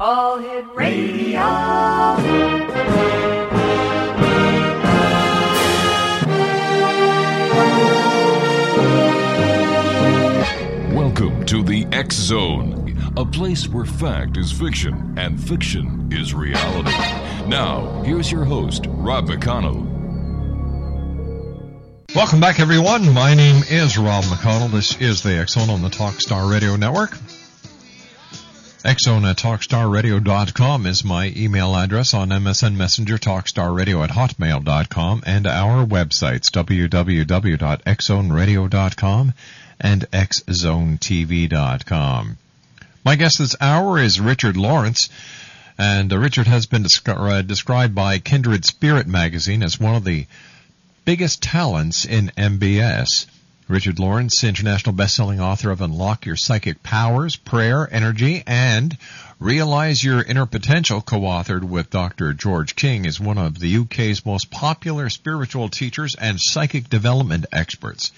All Hit Radio. Welcome to the X Zone, a place where fact is fiction and fiction is reality. Now, here's your host, Rob McConnell. Welcome back, everyone. My name is Rob McConnell. This is the X Zone on the Talkstar Radio Network. Xzone at TalkStarRadio.com is my email address on MSN Messenger, TalkStarRadio at Hotmail.com, and our websites, www.xzoneradio.com and xzonetv.com. My guest this hour is Richard Lawrence, and uh, Richard has been descri- uh, described by Kindred Spirit magazine as one of the biggest talents in MBS. Richard Lawrence, international best-selling author of Unlock Your Psychic Powers, Prayer, Energy, and Realize Your Inner Potential, co-authored with Dr. George King, is one of the UK's most popular spiritual teachers and psychic development experts.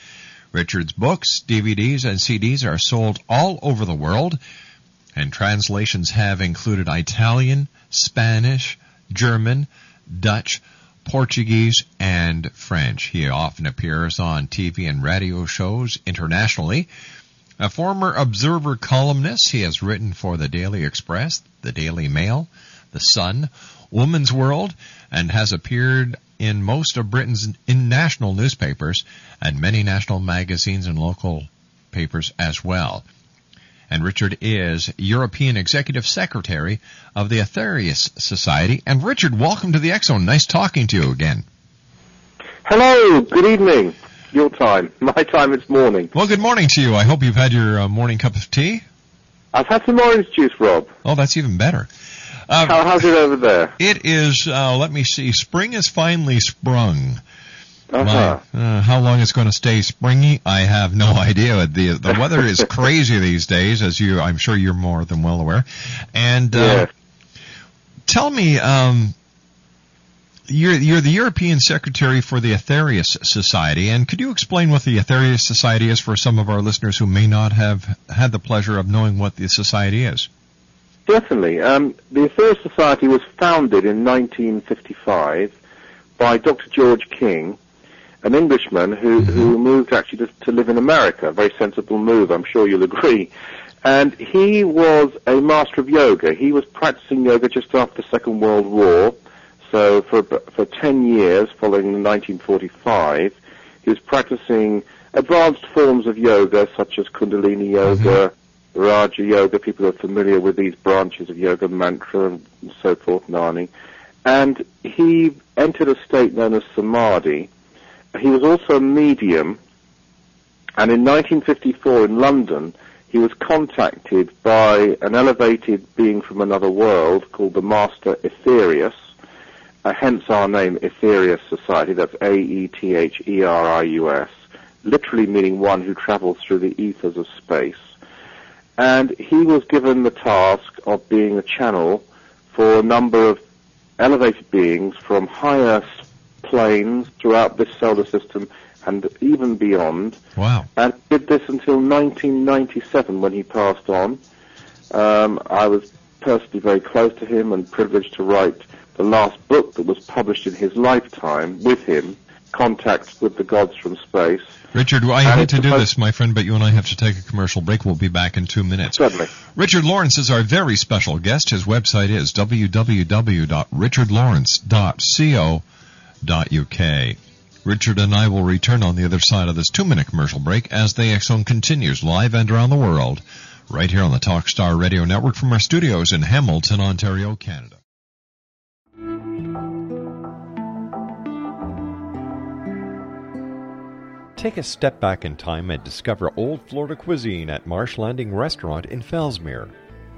Richard's books, DVDs, and CDs are sold all over the world, and translations have included Italian, Spanish, German, Dutch, Portuguese, and French. He often appears on TV and radio shows internationally. A former Observer columnist, he has written for the Daily Express, the Daily Mail, the Sun, Woman's World, and has appeared in most of Britain's national newspapers and many national magazines and local papers as well and Richard is European Executive Secretary of the Aetherius Society. And Richard, welcome to the Zone. Nice talking to you again. Hello, good evening. Your time. My time it's morning. Well, good morning to you. I hope you've had your uh, morning cup of tea. I've had some orange juice, Rob. Oh, that's even better. Um, How, how's it over there? It is, uh, let me see, spring has finally sprung. Uh-huh. uh, how long it's going to stay springy, I have no idea. The the weather is crazy these days, as you, I'm sure you're more than well aware. And uh, yeah. tell me, um, you're you're the European Secretary for the Aetherius Society, and could you explain what the Aetherius Society is for some of our listeners who may not have had the pleasure of knowing what the society is? Certainly. Um, the Aetherius Society was founded in 1955 by Dr. George King, an Englishman who, Mm-hmm. who moved actually to, to live in America. A very sensible move, I'm sure you'll agree. And he was a master of yoga. He was practicing yoga just after the Second World War. So for for 10 years, following 1945, he was practicing advanced forms of yoga such as Kundalini yoga, Raja yoga. People are familiar with these branches of yoga, mantra and so forth, Nani. And he entered a state known as samadhi, he was also a medium, and in 1954 in London, he was contacted by an elevated being from another world called the Master Aetherius, uh, hence our name, Aetherius Society. That's A-E-T-H-E-R-I-U-S, literally meaning one who travels through the ethers of space. And he was given the task of being a channel for a number of elevated beings from higher planes throughout this solar system and even beyond. Wow. And did this until 1997 when he passed on. Um, I was personally very close to him and privileged to write the last book that was published in his lifetime with him, Contact with the Gods from Space. Richard, I And hate to do this, my friend, but you and I have to take a commercial break. We'll be back in two minutes. Certainly. Richard Lawrence is our very special guest. His website is www.richardlawrence.co.uk. Richard and I will return on the other side of this two-minute commercial break as the Zone continues live and around the world, right here on the Talkstar Radio Network from our studios in Hamilton, Ontario, Canada. Take a step back in time and discover old Florida cuisine at Marsh Landing Restaurant in Fellsmere.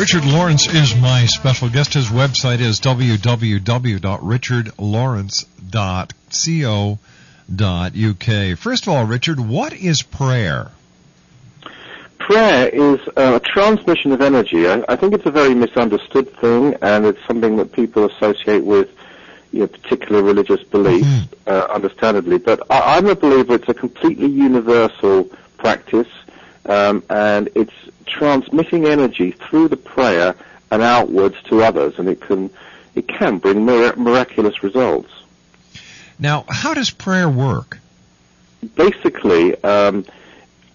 Richard Lawrence is my special guest. His website is www.richardlawrence.co.uk. First of all, Richard, what is prayer? Prayer is a transmission of energy. I, I think it's a very misunderstood thing, and it's something that people associate with you know, particular religious beliefs, Mhm. uh, understandably. But I, I'm a believer it's a completely universal practice, um, and it's transmitting energy through the prayer and outwards to others, and it can it can bring mir- miraculous results. Now, how does prayer work? basically, um,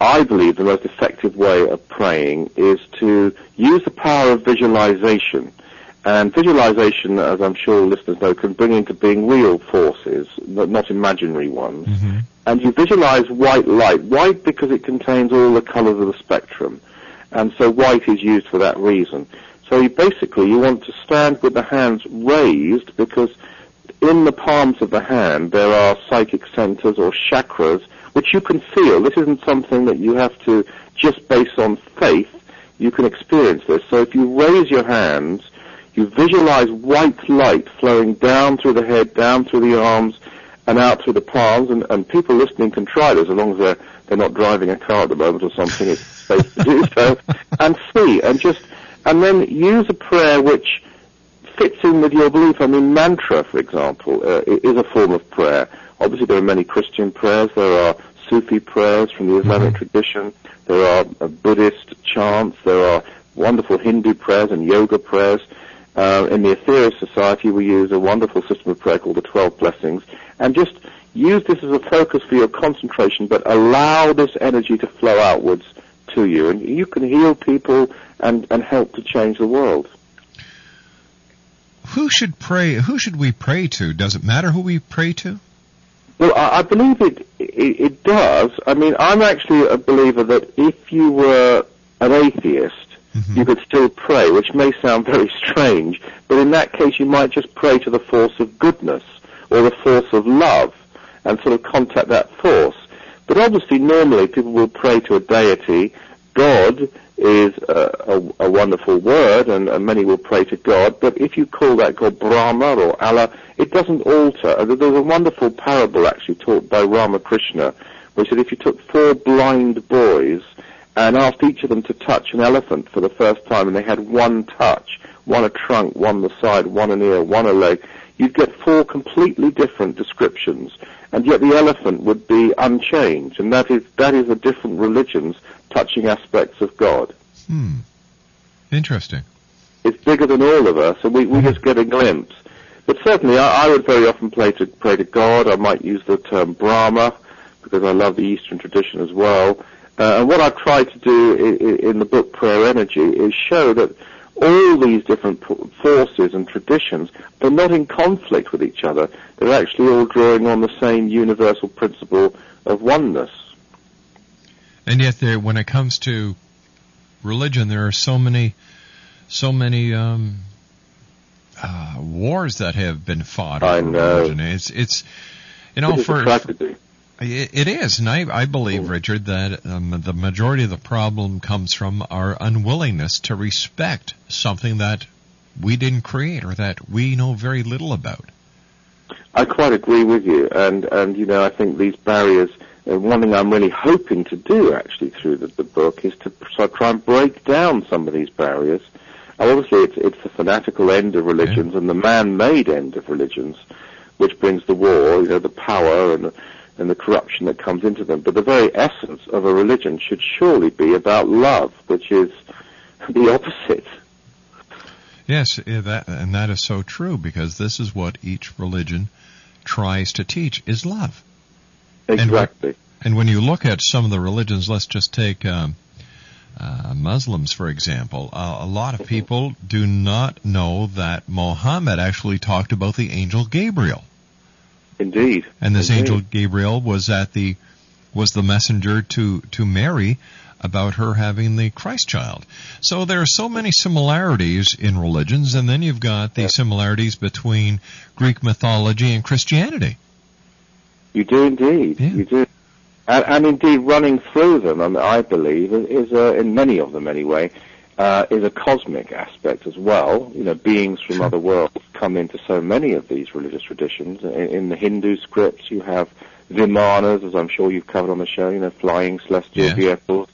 I believe the most effective way of praying is to use the power of visualization. And visualization, as I'm sure listeners know, can bring into being real forces, not not imaginary ones. Mm-hmm. And you visualize white light. White because it contains all the colors of the spectrum. And so white is used for that reason. So you basically, you want to stand with the hands raised because in the palms of the hand there are psychic centers or chakras which you can feel. This isn't something that you have to just base on faith. You can experience this. So if you raise your hands, you visualize white light flowing down through the head, down through the arms, and out through the palms. And, and people listening can try this as long as they're, they're not driving a car at the moment or something. It's safe to do so. And see, and just, and then use a prayer which fits in with your belief. I mean, mantra, for example, uh, is a form of prayer. Obviously, there are many Christian prayers. There are Sufi prayers from the Islamic tradition. There are uh, Buddhist chants. There are wonderful Hindu prayers and yoga prayers. Uh, in the Aetherius Society, we use a wonderful system of prayer called the Twelve Blessings, and just use this as a focus for your concentration, but allow this energy to flow outwards to you, and you can heal people and, and help to change the world. Who should pray? Who should we pray to? Does it matter who we pray to? Well, I, I believe it, it it does. I mean, I'm actually a believer that if you were an atheist, Mhm. you could still pray, which may sound very strange, but in that case you might just pray to the force of goodness or the force of love and sort of contact that force. But obviously, normally people will pray to a deity. God is a, a, a wonderful word, and, and many will pray to God. But if you call that God Brahma or Allah, it doesn't alter. Uh, There's a wonderful parable actually taught by Ramakrishna, which said if you took four blind boys and asked each of them to touch an elephant for the first time, and they had one touch, one a trunk, one the side, one an ear, one a leg, you'd get four completely different descriptions, and yet the elephant would be unchanged, and that is that is the different religions touching aspects of God. Hmm. Interesting. It's bigger than all of us, and we, we just get a glimpse. But certainly, I, I would very often pray to pray to God. I might use the term Brahma because I love the Eastern tradition as well. Uh, and what I've tried to do in, in the book Prayer Energy is show that all these different forces and traditions, they're not in conflict with each other. They're actually all drawing on the same universal principle of oneness. And yet, there, when it comes to religion, there are so many, so many um, uh, wars that have been fought. I know. religion. It's, it's, you know, It for tragedy. It is, and I, I believe, Richard, that um, the majority of the problem comes from our unwillingness to respect something that we didn't create or that we know very little about. I quite agree with you, and and you know I think these barriers. Uh, one thing I'm really hoping to do actually through the, the book is to try and break down some of these barriers. And obviously, it's it's the fanatical end of religions and the man-made end of religions, which brings the war, you know, the power and and the corruption that comes into them. But the very essence of a religion should surely be about love, which is the opposite. Yes, that and that is so true because this is what each religion tries to teach is love. And Exactly. And when you look at some of the religions, let's just take um, uh, Muslims for example. Uh, a lot of people do not know that Mohammed actually talked about the angel Gabriel. Indeed. And this Indeed. angel Gabriel was at the was the messenger to to Mary about her having the Christ child. So there are so many similarities in religions, and then you've got the similarities between Greek mythology and Christianity. You do indeed. Yeah. You do. And, and indeed, running through them, I, I believe, is a, in many of them anyway, uh, is a cosmic aspect as well. You know, beings from other worlds come into so many of these religious traditions. In, in the Hindu scripts, you have vimanas, as I'm sure you've covered on the show. You know, flying celestial Yes. vehicles.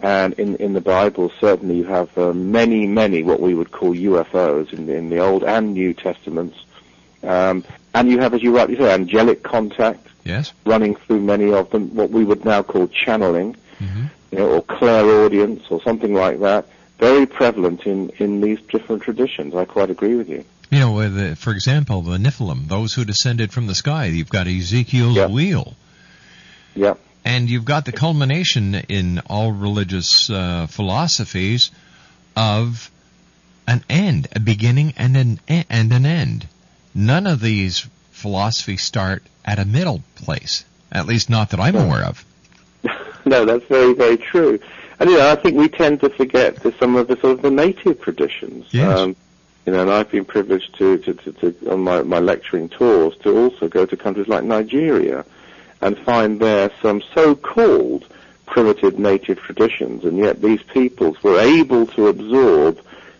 And in in the Bible, certainly you have uh, many, many what we would call UFOs in, in the Old and New Testaments. Um, and you have, as you rightly say, angelic contact Yes. running through many of them, what we would now call channeling, hmm you know, or clairaudience, or something like that. Very prevalent in, in these different traditions. I quite agree with you. You know, the, for example, the Nephilim, those who descended from the sky. You've got Ezekiel's Yeah. wheel. Yep. And you've got the culmination in all religious uh, philosophies of an end, a beginning and an e- and an end. None of these philosophies start at a middle place. At least not that I'm aware of. no, that's very, very true. And you know, I think we tend to forget the, some of the sort of the native traditions. Yes. Um, you know, and I've been privileged to, to, to, to on my, my lecturing tours to also go to countries like Nigeria and find there some so-called primitive native traditions, and yet these peoples were able to absorb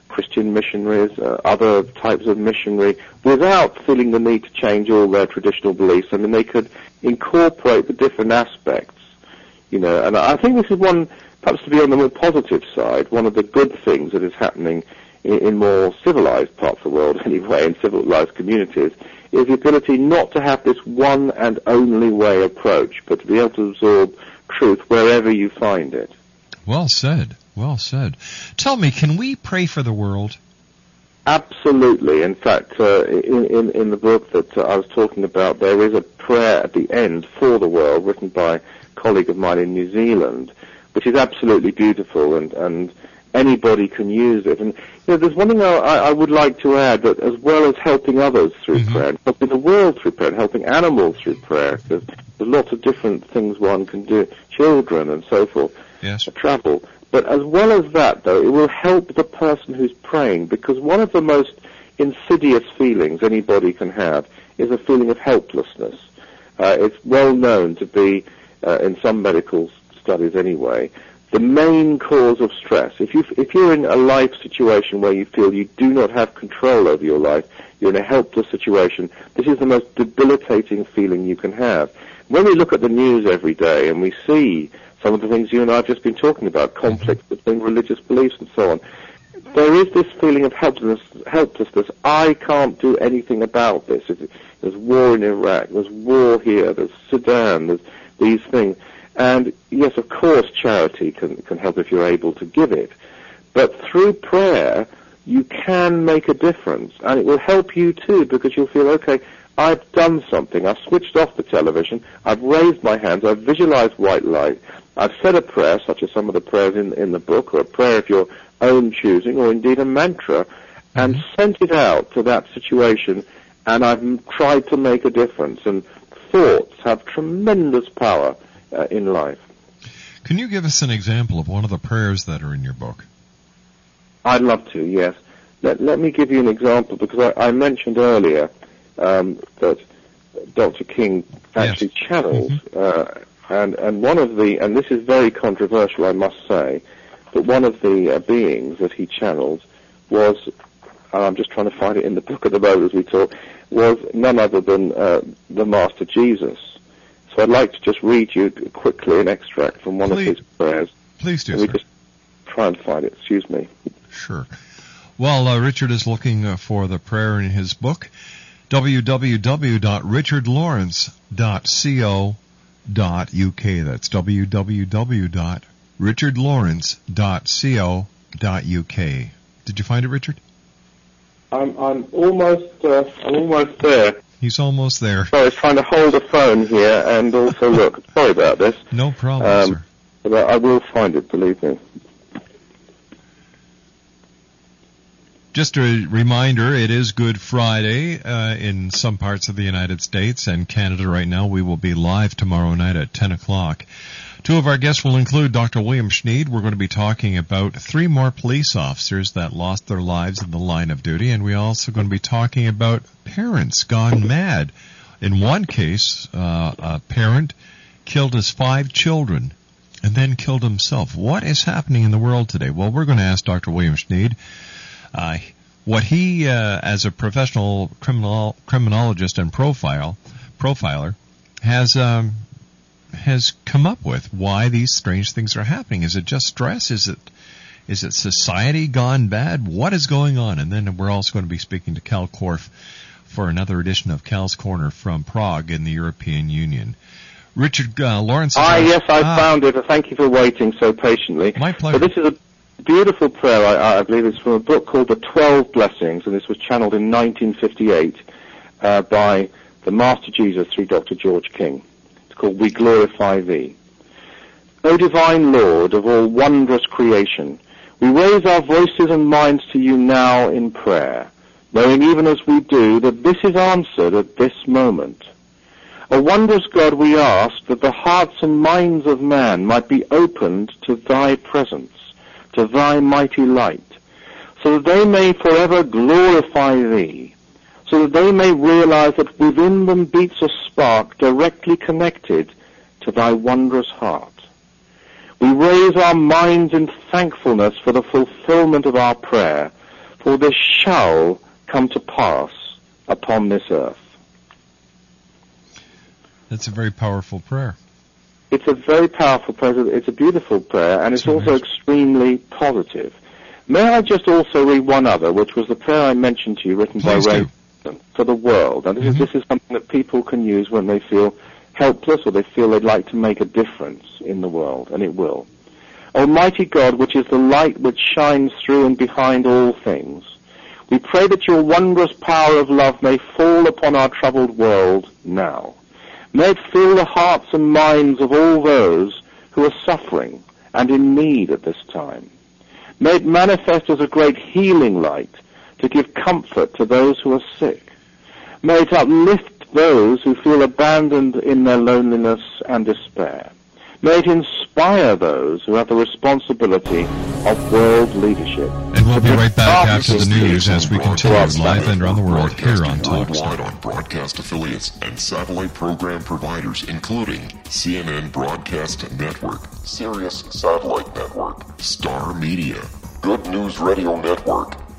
Christian missionaries, uh, other types of missionary, without feeling the need to change all their traditional beliefs. I mean, they could incorporate the different aspects, you know. And I think this is one, perhaps to be on the more positive side, one of the good things that is happening in, in more civilized parts of the world, anyway, in civilized communities, is the ability not to have this one and only way approach, but to be able to absorb truth wherever you find it. Well said. Well said. Tell me, can we pray for the world? Absolutely. In fact, uh, in, in, in the book that uh, I was talking about, there is a prayer at the end for the world written by a colleague of mine in New Zealand, which is absolutely beautiful. And, and anybody can use it. And you know, there's one thing I, I would like to add that as well as helping others through Mhm. prayer, helping the world through prayer, helping animals through prayer, there's, there's lots of different things one can do, children and so forth Yes. travel. But as well as that, though, it will help the person who's praying because one of the most insidious feelings anybody can have is a feeling of helplessness. Uh, it's well known to be, uh, in some medical studies anyway, the main cause of stress. If you if you're in a life situation where you feel you do not have control over your life, you're in a helpless situation. This is the most debilitating feeling you can have. When we look at the news every day and we see some of the things you and I have just been talking about, mm-hmm. conflicts between religious beliefs and so on, there is this feeling of helplessness. Helplessness. I can't do anything about this. There's war in Iraq. There's war here. There's Sudan. There's these things. And yes, of course, charity can can help if you're able to give it. But through prayer, you can make a difference, and it will help you too because you'll feel okay. I've done something. I've switched off the television. I've raised my hands. I've visualized white light. I've said a prayer, such as some of the prayers in in the book, or a prayer of your own choosing, or indeed a mantra, and mm-hmm. sent it out to that situation. And I've tried to make a difference. And thoughts have tremendous power uh, in life. Can you give us an example of one of the prayers that are in your book? I'd love to, yes. Let, let me give you an example because I, I mentioned earlier um, that Dr. King actually channeled, uh, and, and one of the, and this is very controversial, I must say, but one of the uh, beings that he channeled was, and I'm just trying to find it in the book at the moment as we talk, was none other than uh, the Master Jesus. So I'd like to just read you quickly an extract from one Please. of his prayers. Please do, Let me sir. just try and find it. Excuse me. Sure. Well, uh, Richard is looking uh, for the prayer in his book, www.richardlawrence.co.uk. That's www.richardlawrence.co.uk. Did you find it, Richard? I'm I'm almost uh, I'm almost there. He's almost there. So I was trying to hold a phone here and also look. Sorry about this, No problem, Um, sir. but I, I will find it. Believe me. Just a reminder, it is Good Friday uh, in some parts of the United States and Canada right now. We will be live tomorrow night at 10 o'clock. Two of our guests will include Dr. William Schneed. We're going to be talking about three more police officers that lost their lives in the line of duty, and we're also going to be talking about parents gone mad. In one case, uh, a parent killed his five children and then killed himself. What is happening in the world today? Well, we're going to ask Dr. William Schneed uh, what he, uh, as a professional criminal criminologist and profile profiler, has um, has come up with. Why these strange things are happening? Is it just stress? Is it is it society gone bad? What is going on? And then we're also going to be speaking to Kal Korff for another edition of Cal's Corner from Prague in the European Union. Richard uh, Lawrence. Ah, yes, I Ah, found it. Thank you for waiting so patiently. My pleasure. So this is a beautiful prayer. I, I believe it's from a book called The Twelve Blessings, and this was channeled in 1958 uh, by the Master Jesus through Dr. George King. It's called We Glorify Thee. O divine Lord of all wondrous creation, we raise our voices and minds to you now in prayer, knowing even as we do that this is answered at this moment. O wondrous God, we ask that the hearts and minds of man might be opened to thy presence, to thy mighty light, so that they may forever glorify thee, so that they may realize that within them beats a spark directly connected to thy wondrous heart. We raise our minds in thankfulness for the fulfillment of our prayer, for this shall come to pass upon this earth. That's a very powerful prayer. It's a very powerful prayer. It's a beautiful prayer, and it's So also extremely positive. May I just also read one other, which was the prayer I mentioned to you, written Please by do. Ray for the world. And this, Mhm. is, this is something that people can use when they feel helpless or they feel they'd like to make a difference in the world, and it will. Almighty God, which is the light which shines through and behind all things, we pray that your wondrous power of love may fall upon our troubled world now. May it fill the hearts and minds of all those who are suffering and in need at this time. May it manifest as a great healing light to give comfort to those who are sick. May it uplift those who feel abandoned in their loneliness and despair. May it inspire those who have the responsibility of world leadership. And we'll be right back after the news as we continue live and around the world here on Talk Worldwide on broadcast affiliates and satellite program providers, including CNN Broadcast Network, Sirius Satellite Network, Star Media, Good News Radio Network,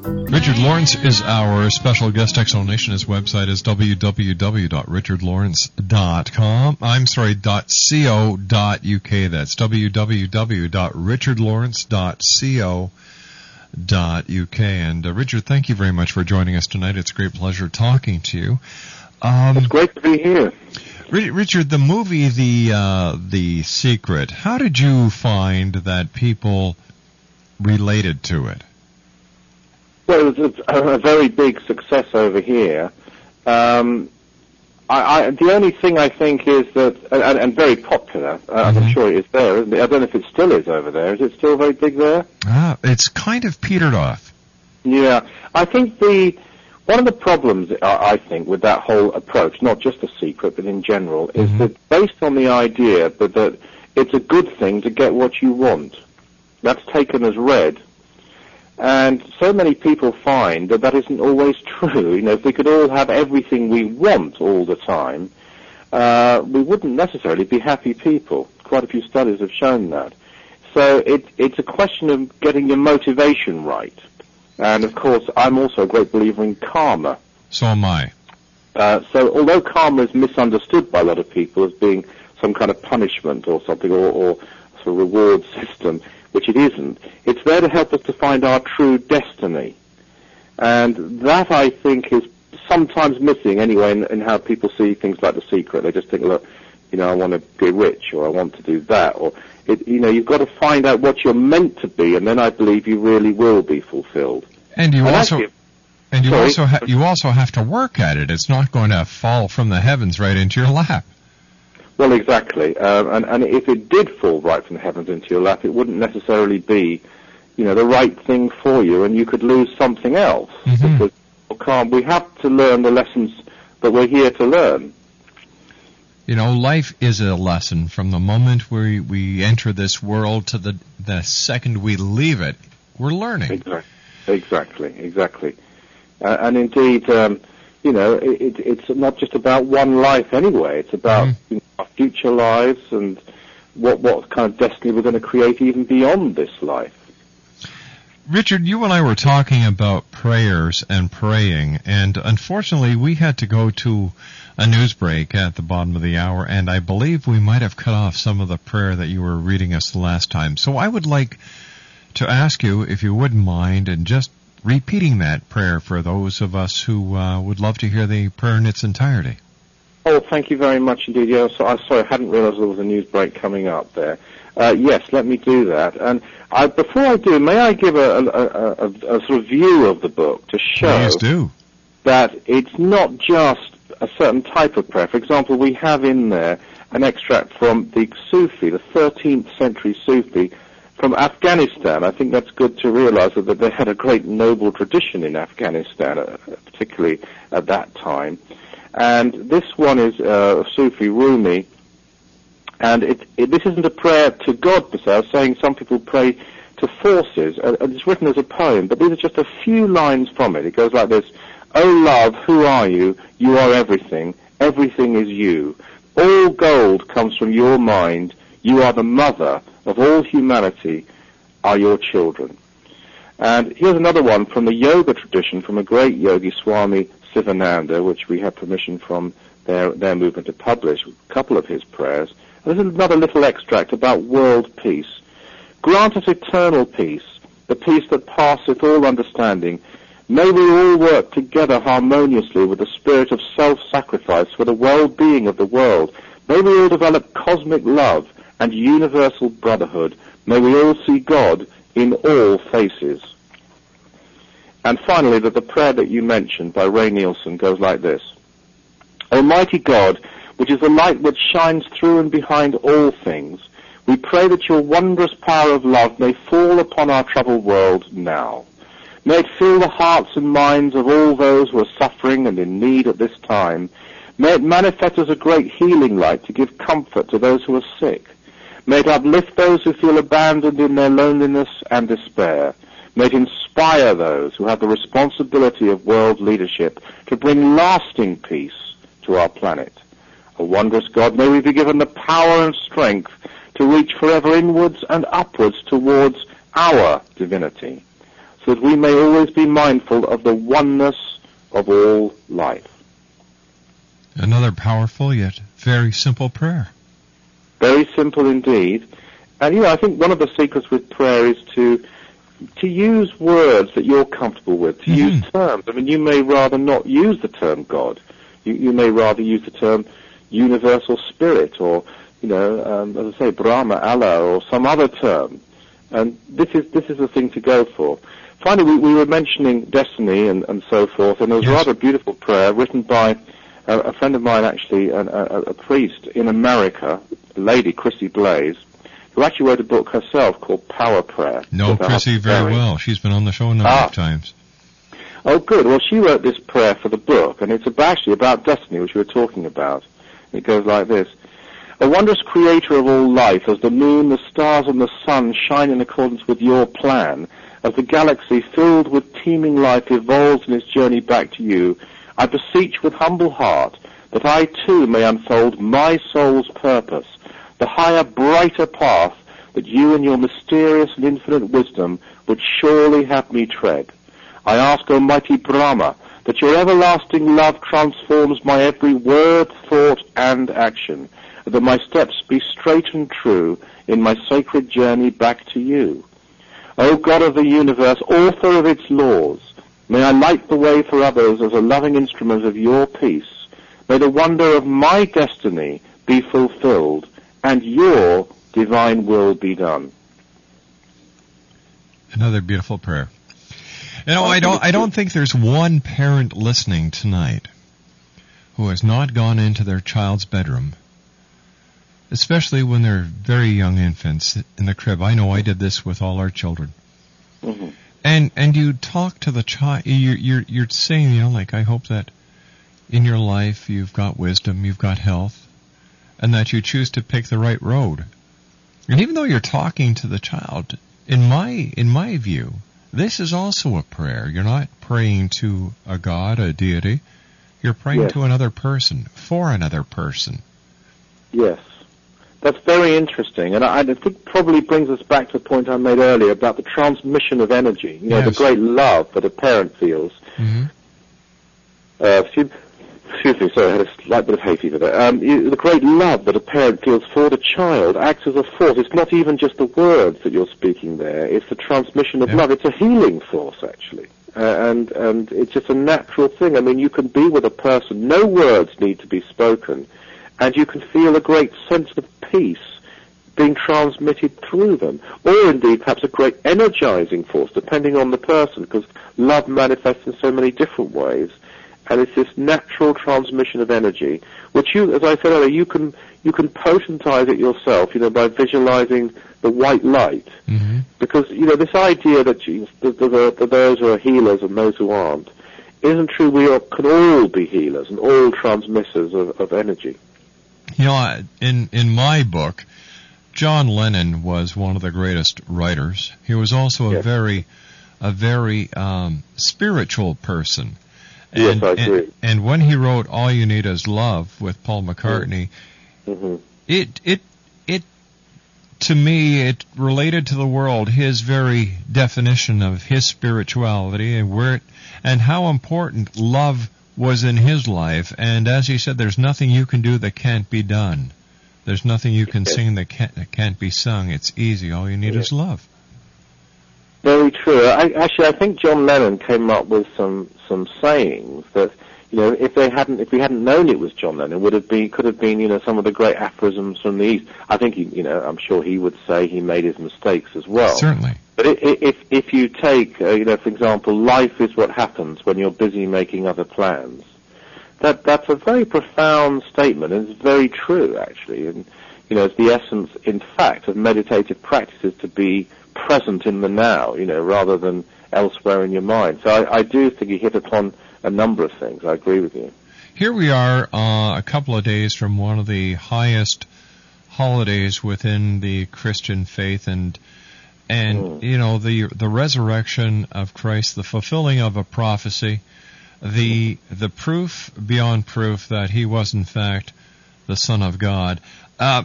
Richard Lawrence is our special guest. Nation. His website is www.richardlawrence.com. I'm sorry, .co.uk. That's www.richardlawrence.co.uk. And uh, Richard, thank you very much for joining us tonight. It's a great pleasure talking to you. Um, it's great to be here. Richard, the movie The uh, The Secret. How did you find that people related to it? Well, it was a, a very big success over here. Um, I, I, the only thing I think is that, and, and very popular, uh, mm-hmm. I'm sure it is there, isn't it? I don't know if it still is over there. Is it still very big there? Ah, it's kind of petered off. Yeah, I think the one of the problems I think with that whole approach, not just the secret, but in general, is mm-hmm. that based on the idea that, that it's a good thing to get what you want. That's taken as read and so many people find that that isn't always true. You know, if we could all have everything we want all the time, uh, we wouldn't necessarily be happy people. Quite a few studies have shown that. So it, it's a question of getting your motivation right. And of course, I'm also a great believer in karma. So am I. Uh, so although karma is misunderstood by a lot of people as being some kind of punishment or something, or, or sort of reward system, which it isn't. It's there to help us to find our true destiny. And that, I think, is sometimes missing anyway in, in how people see things like The Secret. They just think, look, you know, I want to be rich or I want to do that or, it, you know, you've got to find out what you're meant to be and then I believe you really will be fulfilled. And you and also... And you Sorry. also ha- you also have to work at it. It's not going to fall from the heavens right into your lap. Well, exactly. Um, and, and if it did fall right from the heavens into your lap, it wouldn't necessarily be, you know, the right thing for you, and you could lose something else. Mm-hmm. Because we have to learn the lessons that we're here to learn. You know, life is a lesson from the moment we we enter this world to the the second we leave it. We're learning. Exactly. Exactly. Exactly. Uh, and indeed, um, you know, it, it's not just about one life anyway. It's about mm-hmm. you know, our future lives and what what kind of destiny we're going to create even beyond this life. Richard, you and I were talking about prayers and praying, and unfortunately, we had to go to a news break at the bottom of the hour, and I believe we might have cut off some of the prayer that you were reading us last time. So I would like to ask you, if you wouldn't mind, and just repeating that prayer for those of us who uh, would love to hear the prayer in its entirety. Oh, thank you very much indeed. Yeah, so, I sorry, I hadn't realised there was a news break coming up there. Uh, yes, let me do that. And I, before I do, may I give a, a, a, a, sort of view of the book to show that it's not just a certain type of prayer. For example, we have in there an extract from the Sufi, the 13th century Sufi, from Afghanistan. I think that's good to realize that they had a great noble tradition in Afghanistan, uh, particularly at that time. And this one is uh, Sufi Rumi, and it, it, this isn't a prayer to God per se. I was saying some people pray to forces, and it's written as a poem, but these are just a few lines from it. It goes like this, Oh love, who are you? You are everything. Everything is you. All gold comes from your mind. You are the mother of all humanity are your children. And here's another one from the yoga tradition from a great yogi, Swami Sivananda, which we have permission from their, their movement to publish a couple of his prayers. And there's another little extract about world peace. Grant us eternal peace, the peace that passeth all understanding. May we all work together harmoniously with the spirit of self-sacrifice for the well-being of the world. May we all develop cosmic love and universal brotherhood. May we all see God in all faces. And finally, that the prayer that you mentioned by Ray Nielsen goes like this. Almighty God, which is the light which shines through and behind all things, we pray that your wondrous power of love may fall upon our troubled world now. May it fill the hearts and minds of all those who are suffering and in need at this time. May it manifest as a great healing light to give comfort to those who are sick. May it uplift those who feel abandoned in their loneliness and despair. May it inspire those who have the responsibility of world leadership to bring lasting peace to our planet. O wondrous God, may we be given the power and strength to reach forever inwards and upwards towards our divinity, so that we may always be mindful of the oneness of all life. Another powerful yet very simple prayer. Very simple indeed. And you know, I think one of the secrets with prayer is to to use words that you're comfortable with, to use terms. I mean, you may rather not use the term God. You, you may rather use the term universal spirit or, you know, um, as I say, Brahma, Allah, or some other term. And this is this is the thing to go for. Finally, we, we were mentioning destiny and, and so forth, and there was Yes. a rather beautiful prayer written by a, a friend of mine, actually, an, a, a- priest in America, a lady, Chrissie Blaze, who actually wrote a book herself called Power Prayer. No, Chrissie very well. She's been on the show a number Ah. of times. Oh, good. Well, she wrote this prayer for the book, and it's about, actually about destiny, which we were talking about. It goes like this. A wondrous creator of all life, as the moon, the stars, and the sun shine in accordance with your plan, as the galaxy filled with teeming life evolves in its journey back to you, I beseech with humble heart that I too may unfold my soul's purpose, the higher, brighter path that you and your mysterious and infinite wisdom would surely have me tread. I ask Almighty Brahma that your everlasting love transforms my every word, thought, and action, and that my steps be straight and true in my sacred journey back to you. O God of the universe, author of its laws, may I light the way for others as a loving instrument of your peace. May the wonder of my destiny be fulfilled, and your divine will be done. Another beautiful prayer. You know, I don't I don't think there's one parent listening tonight who has not gone into their child's bedroom, especially when they're very young infants in the crib. I know I did this with all our children. Mhm. And and you talk to the child. You're you're you're saying, you know, like I hope that in your life you've got wisdom, you've got health, and that you choose to pick the right road. And even though you're talking to the child, in my in my view, this is also a prayer. You're not praying to a god, a deity. You're praying Yes. to another person, for another person. Yes. That's very interesting, and I, I think probably brings us back to the point I made earlier about the transmission of energy. You know, Yes. the great love that a parent feels. Mm-hmm. Uh, excuse, me, sorry, I had a slight bit of hay fever there. Um, you, the great love that a parent feels for the child acts as a force. It's not even just the words that you're speaking there. It's the transmission of Yeah. love. It's a healing force, actually. Uh, and, and it's just a natural thing. I mean, you can be with a person, no words need to be spoken, and you can feel a great sense of peace being transmitted through them, or indeed perhaps a great energizing force, depending on the person, because love manifests in so many different ways. And it's this natural transmission of energy, which you, as I said earlier, you can you can potentize it yourself, you know, by visualizing the white light. hmm Because, you know, this idea that, you, that, that, that those who are healers and those who aren't isn't true. We all, can all be healers and all transmitters of, of energy. You know, in in my book, John Lennon was one of the greatest writers. He was also a Yes. very, a very um, spiritual person. Yes, And, I and- agree. And, when he wrote "All You Need Is Love" with Paul McCartney, hmm it it it to me it related to the world his very definition of his spirituality and where it, and how important love was in his life. And as he said there's nothing you can do that can't be done. There's nothing you can Yes. sing that can't that can't be sung. It's easy. All you need Yes. is love Very true. I, actually, I think John Lennon came up with some some sayings that you know if they hadn't if we hadn't known it was John Lennon would have been could have been you know some of the great aphorisms from the East. I think he, you know I'm sure he would say he made his mistakes as well. certainly But i i if if you take uh, you know for example, life is what happens when you're busy making other plans. That that's a very profound statement, and it's very true actually. And you know, it's the essence, in fact, of meditative practices to be present in the now. You know, rather than elsewhere in your mind. So I, I do think you hit upon a number of things. I agree with you. Here we are, uh, a couple of days from one of the highest holidays within the Christian faith, and and Mm. you know the the resurrection of Christ, the fulfilling of a prophecy, the the proof beyond proof that he was in fact the Son of God. Uh,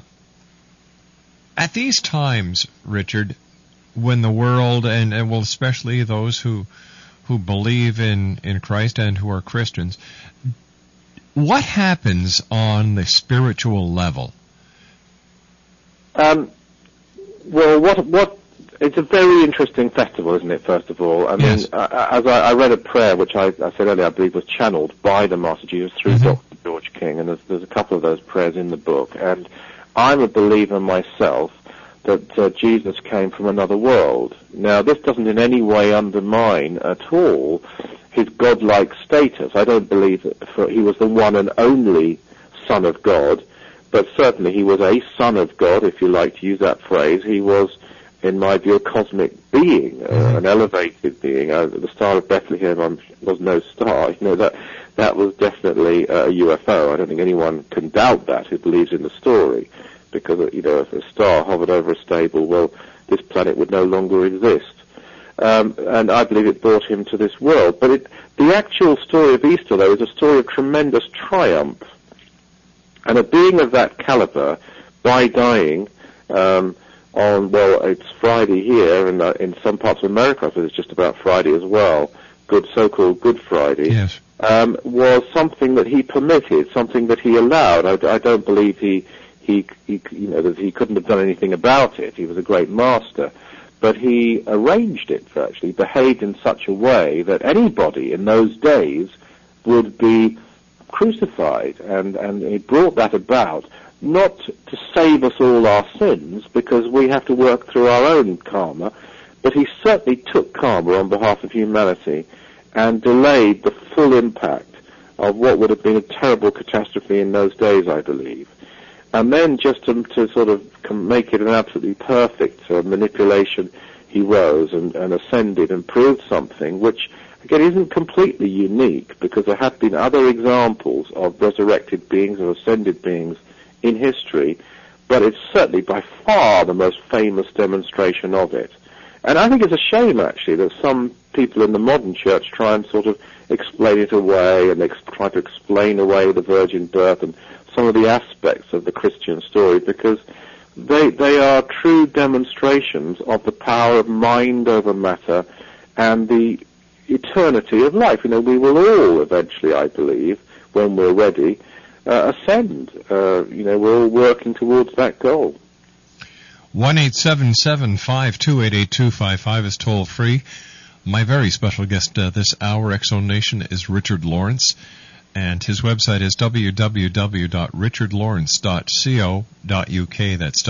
at these times, Richard, when the world and, and well, especially those who who believe in in Christ and who are Christians, what happens on the spiritual level? Um, well, what what? It's a very interesting festival, isn't it? First of all, I mean, Yes. uh, as I, I read a prayer, which I, I said earlier, I believe was channeled by the Master Jesus through Mhm. Dr. George King, and there's, there's a couple of those prayers in the book. And I'm a believer myself that uh, Jesus came from another world. Now, this doesn't in any way undermine at all his godlike status. I don't believe that for, he was the one and only Son of God, but certainly he was a Son of God, if you like to use that phrase. He was, in my view, a cosmic being, uh, an elevated being. Uh, the Star of Bethlehem um, was no star. You know that that was definitely a UFO. I don't think anyone can doubt that who believes in the story, because you know if a star hovered over a stable, well, this planet would no longer exist. Um, and I believe it brought him to this world. But it, the actual story of Easter, though, is a story of tremendous triumph. And a being of that caliber, by dying um, on, well, it's Friday here, and uh, in some parts of America, I think it's just about Friday as well, good so-called Good Friday, Yes. um, was something that he permitted, something that he allowed. I, I don't believe he, he, he, you know, that he couldn't have done anything about it. He was a great master. But he arranged it virtually, behaved in such a way that anybody in those days would be crucified. And, and he brought that about not to save us all our sins, because we have to work through our own karma, but he certainly took karma on behalf of humanity and delayed the full impact of what would have been a terrible catastrophe in those days, I believe. And then just to, to sort of make it an absolutely perfect uh, manipulation, he rose and, and ascended and proved something which, again, isn't completely unique because there have been other examples of resurrected beings or ascended beings in history, but it's certainly by far the most famous demonstration of it. And I think it's a shame, actually, that some people in the modern church try and sort of explain it away and ex- try to explain away the virgin birth and some of the aspects of the Christian story because they, they are true demonstrations of the power of mind over matter and the eternity of life. You know, we will all eventually, I believe, when we're ready, uh, ascend. Uh, you know, we're all working towards that goal. One eight seven seven five two eight eight two five five is toll free. My very special guest uh, this hour, X Zone Nation, is Richard Lawrence, and his website is www.richardlawrence.co.uk. That's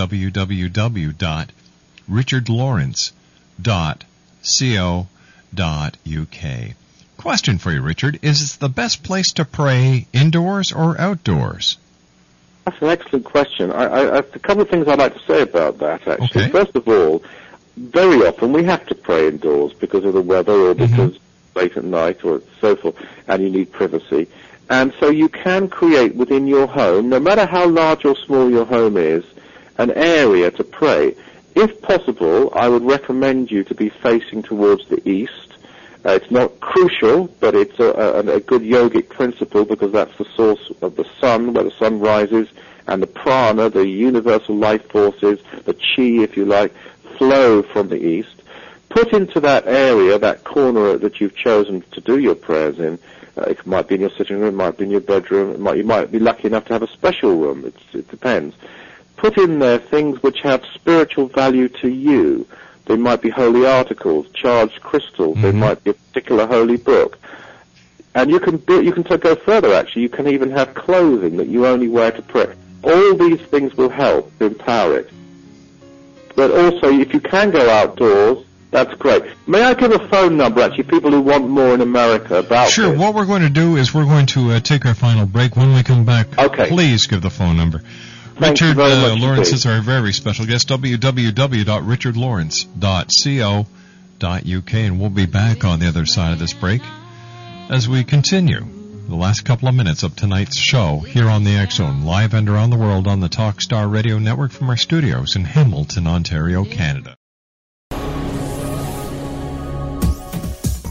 www.richardlawrence.co.uk. Question for you, Richard: Is the best place to pray indoors or outdoors? That's an excellent question. I, I, a couple of things I'd like to say about that, actually. Okay. First of all, very often we have to pray indoors because of the weather or Mm-hmm. because late at night or so forth, and you need privacy. And so you can create within your home, no matter how large or small your home is, an area to pray. If possible, I would recommend you to be facing towards the east. Uh, it's not crucial, but it's a, a, a good yogic principle because that's the source of the sun, where the sun rises, and the prana, the universal life forces, the chi, if you like, flow from the east. Put into that area, that corner that you've chosen to do your prayers in. Uh, it might be in your sitting room, it might be in your bedroom, it might, you might be lucky enough to have a special room. It's, it depends. Put in there things which have spiritual value to you. They might be holy articles, charged crystals. They might be a particular holy book. And you can be, you can go further. Actually, you can even have clothing that you only wear to pray. All these things will help to empower it. But also, if you can go outdoors, that's great. May I give a phone number, actually, people who want more in America about Sure. this? What we're going to do is we're going to uh, take our final break. When we come back, Okay. please give the phone number. Thank Richard uh, Lawrence indeed. is our very special guest. www.richardlawrence.co.uk, and we'll be back on the other side of this break as we continue the last couple of minutes of tonight's show here on the Zone, live and around the world on the Talkstar Radio Network from our studios in Hamilton, Ontario, Canada.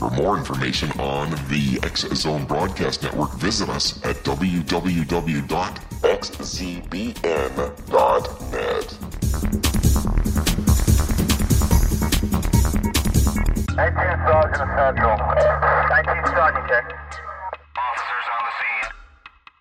For more information on the X Zone Broadcast Network, visit us at www.xzbn.net. 19 Sergeant Central. 19 Sergeant, check. Officers on the scene.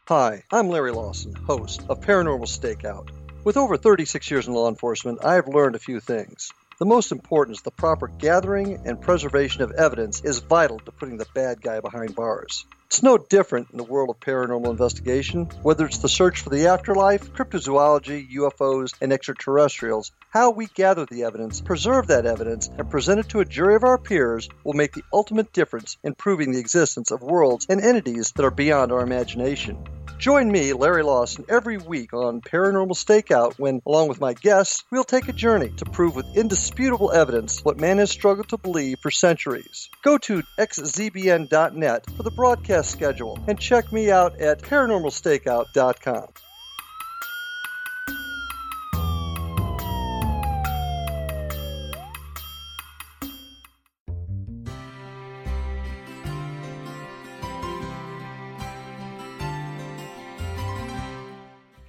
Hi, I'm Larry Lawson, host of Paranormal Stakeout. With over 36 years in law enforcement, I have learned a few things. The most important is the proper gathering and preservation of evidence is vital to putting the bad guy behind bars. It's no different in the world of paranormal investigation, whether it's the search for the afterlife, cryptozoology, UFOs, and extraterrestrials. How we gather the evidence, preserve that evidence, and present it to a jury of our peers will make the ultimate difference in proving the existence of worlds and entities that are beyond our imagination. Join me, Larry Lawson, every week on Paranormal Stakeout when, along with my guests, we'll take a journey to prove with indisputable evidence what man has struggled to believe for centuries. Go to xzbn.net for the broadcast schedule and check me out at paranormalstakeout.com.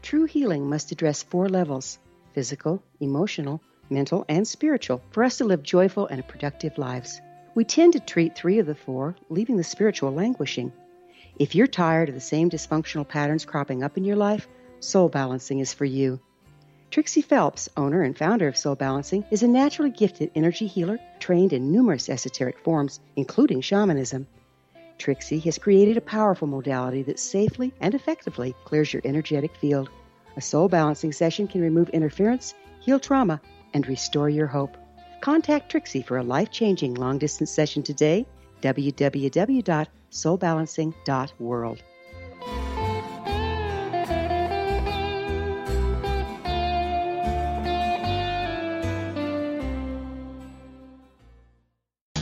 True healing must address four levels physical, emotional, mental, and spiritual for us to live joyful and productive lives. We tend to treat three of the four, leaving the spiritual languishing. If you're tired of the same dysfunctional patterns cropping up in your life, soul balancing is for you. Trixie Phelps, owner and founder of Soul Balancing, is a naturally gifted energy healer trained in numerous esoteric forms, including shamanism. Trixie has created a powerful modality that safely and effectively clears your energetic field. A soul balancing session can remove interference, heal trauma, and restore your hope. Contact Trixie for a life changing long distance session today. www.soulbalancing.world.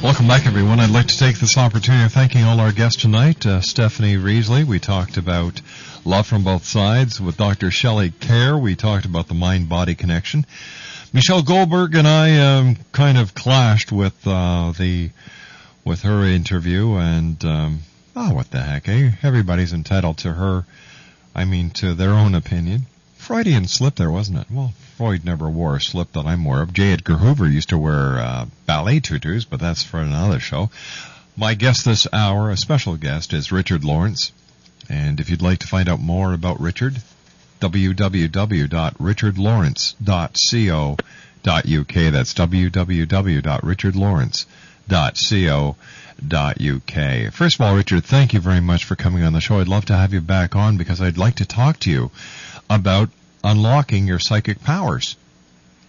Welcome back, everyone. I'd like to take this opportunity of thanking all our guests tonight. Uh, Stephanie Reesley, we talked about love from both sides. With Dr. Shelley Kerr, we talked about the mind-body connection. Michelle Goldberg and I um, kind of clashed with uh, the with her interview, and um, oh, what the heck? Eh? Everybody's entitled to her. I mean, to their own opinion. Freudian slip there, wasn't it? Well, Freud never wore a slip that I'm aware of. J. Edgar Hoover used to wear uh, ballet tutus, but that's for another show. My guest this hour, a special guest, is Richard Lawrence. And if you'd like to find out more about Richard, www.richardlawrence.co.uk. That's www.richardlawrence.co.uk uk. First of all, Richard, thank you very much for coming on the show. I'd love to have you back on because I'd like to talk to you about unlocking your psychic powers.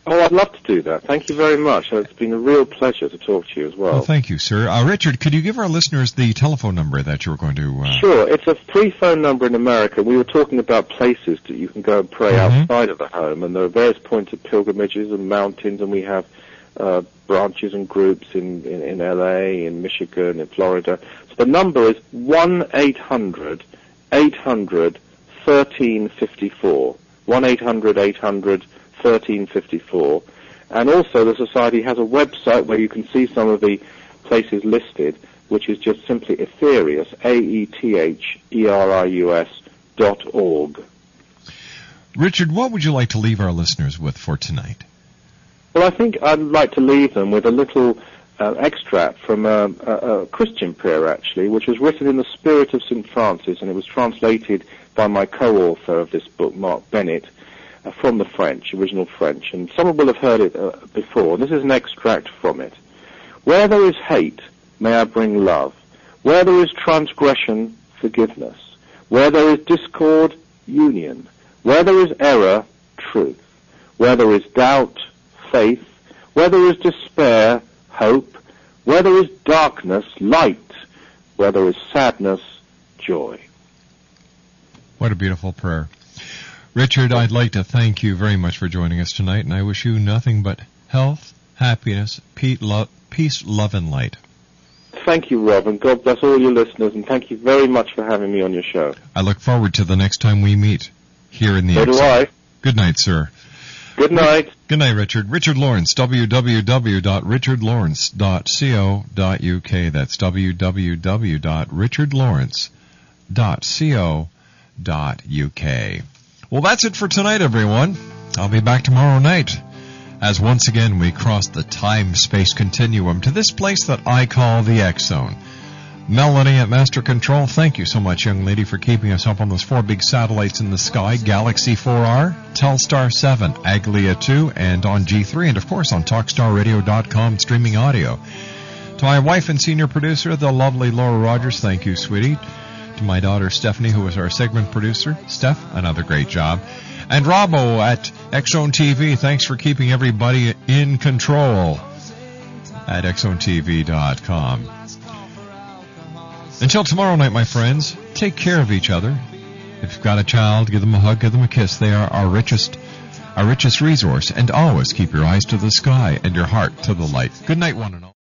Oh, I'd love to do that. Thank you very much. It's been a real pleasure to talk to you as well. Well, thank you, sir. Uh, Richard, could you give our listeners the telephone number that you were going to? Uh... Sure. It's a free phone number in America. We were talking about places that you can go and pray Mhm. outside of the home, and there are various points of pilgrimages and mountains, and we have uh, branches and groups in, in, in LA, in Michigan, in Florida. So the number is one eight hundred eight hundred thirteen fifty four. One eight hundred eight hundred thirteen fifty four. And also the Society has a website where you can see some of the places listed, which is just simply Aetherius, A-E-T-H-E-R-I-U-S dot org. Richard, what would you like to leave our listeners with for tonight? Well, I think I'd like to leave them with a little uh, extract from a, a, a Christian prayer, actually, which was written in the spirit of St. Francis, and it was translated by my co-author of this book, Mark Bennett, uh, from the French, original French. And someone will have heard it uh, before. This is an extract from it. Where there is hate, may I bring love. Where there is transgression, forgiveness. Where there is discord, union. Where there is error, truth. Where there is doubt, faith. Where there is despair, hope. Where there is darkness, light. Where there is sadness, joy. What a beautiful prayer. Richard, I'd like to thank you very much for joining us tonight, and I wish you nothing but health, happiness, peace, love, and light. Thank you, Rob, and God bless all your listeners, and thank you very much for having me on your show. I look forward to the next time we meet here in the So do I. Good night, sir. Good night. Good night, Richard. Richard Lawrence, www.richardlawrence.co.uk. That's www.richardlawrence.co.uk. Well, that's it for tonight, everyone. I'll be back tomorrow night as once again we cross the time-space continuum to this place that I call the X Zone. Melanie at Master Control, thank you so much, young lady, for keeping us up on those four big satellites in the sky Galaxy 4R, Telstar 7, Aglia 2, and on G3, and of course on TalkStarRadio.com streaming audio. To my wife and senior producer, the lovely Laura Rogers, thank you, sweetie. To my daughter Stephanie, who is our segment producer. Steph, another great job. And Robbo at X Zone TV, thanks for keeping everybody in control at XZoneTV.com. Until tomorrow night, my friends, take care of each other. If you've got a child, give them a hug, give them a kiss. They are our richest, our richest resource. And always keep your eyes to the sky and your heart to the light. Good night, one and all.